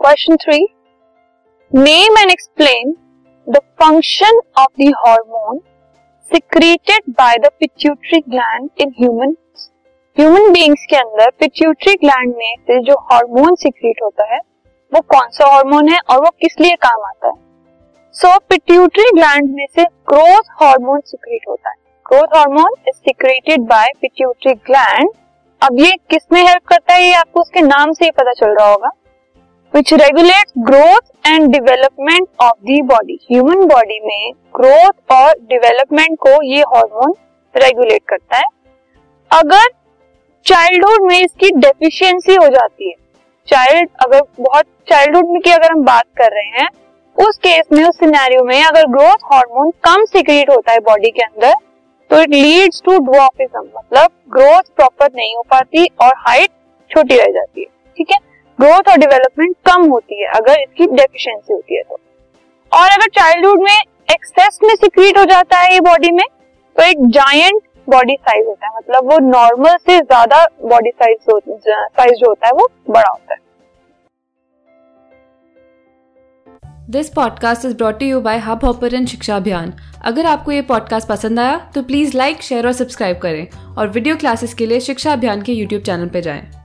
Question three name and explain the function of the hormone secreted by the pituitary gland in human human beings के अंदर pituitary gland में से जो hormone secrete होता है, वो कौन सा हार्मोन है और वो किस लिए काम आता है? सो पिट्यूटरी ग्लैंड में से ग्रोथ हार्मोन सिक्रेट होता है। Growth hormone is secreted by pituitary gland अब ये किसमें हेल्प करता है? ये आपको उसके नाम से ही पता चल रहा होगा। Which regulate growth and development of the body human body में ग्रोथ और डेवलपमेंट को ये हार्मोन रेगुलेट करता है। अगर चाइल्डहुड में इसकी डेफिशिएंसी हो जाती है चाइल्ड अगर बहुत चाइल्डहुड में की अगर हम बात कर रहे हैं, उस केस में, उस सिनेरियो में अगर ग्रोथ हार्मोन कम सिक्रिएट होता है बॉडी के अंदर तो इट लीड्स टू ड्वार्फिज्म मतलब ग्रोथ प्रॉपर नहीं हो पाती और हाइट छोटी रह जाती है। ठीक है? ग्रोथ और डेवलपमेंट कम होती है, अगर इसकी डेफिशिएंसी होती है तो। और अगर चाइल्डहुड में एक्सेस में सिक्रीट हो जाता है ये बॉडी में तो एक जायंट बॉडी साइज़ होता है। मतलब वो नॉर्मल से ज़्यादा बॉडी साइज़ साइज़ जो होता है वो बड़ा होता है। This podcast is brought you by Hub Hopper शिक्षा अभियान अगर आपको ये पॉडकास्ट पसंद आया तो प्लीज़ लाइक शेयर और सब्सक्राइब करें। और वीडियो क्लासेस के लिए शिक्षा अभियान के यूट्यूब चैनल पर जाएँ।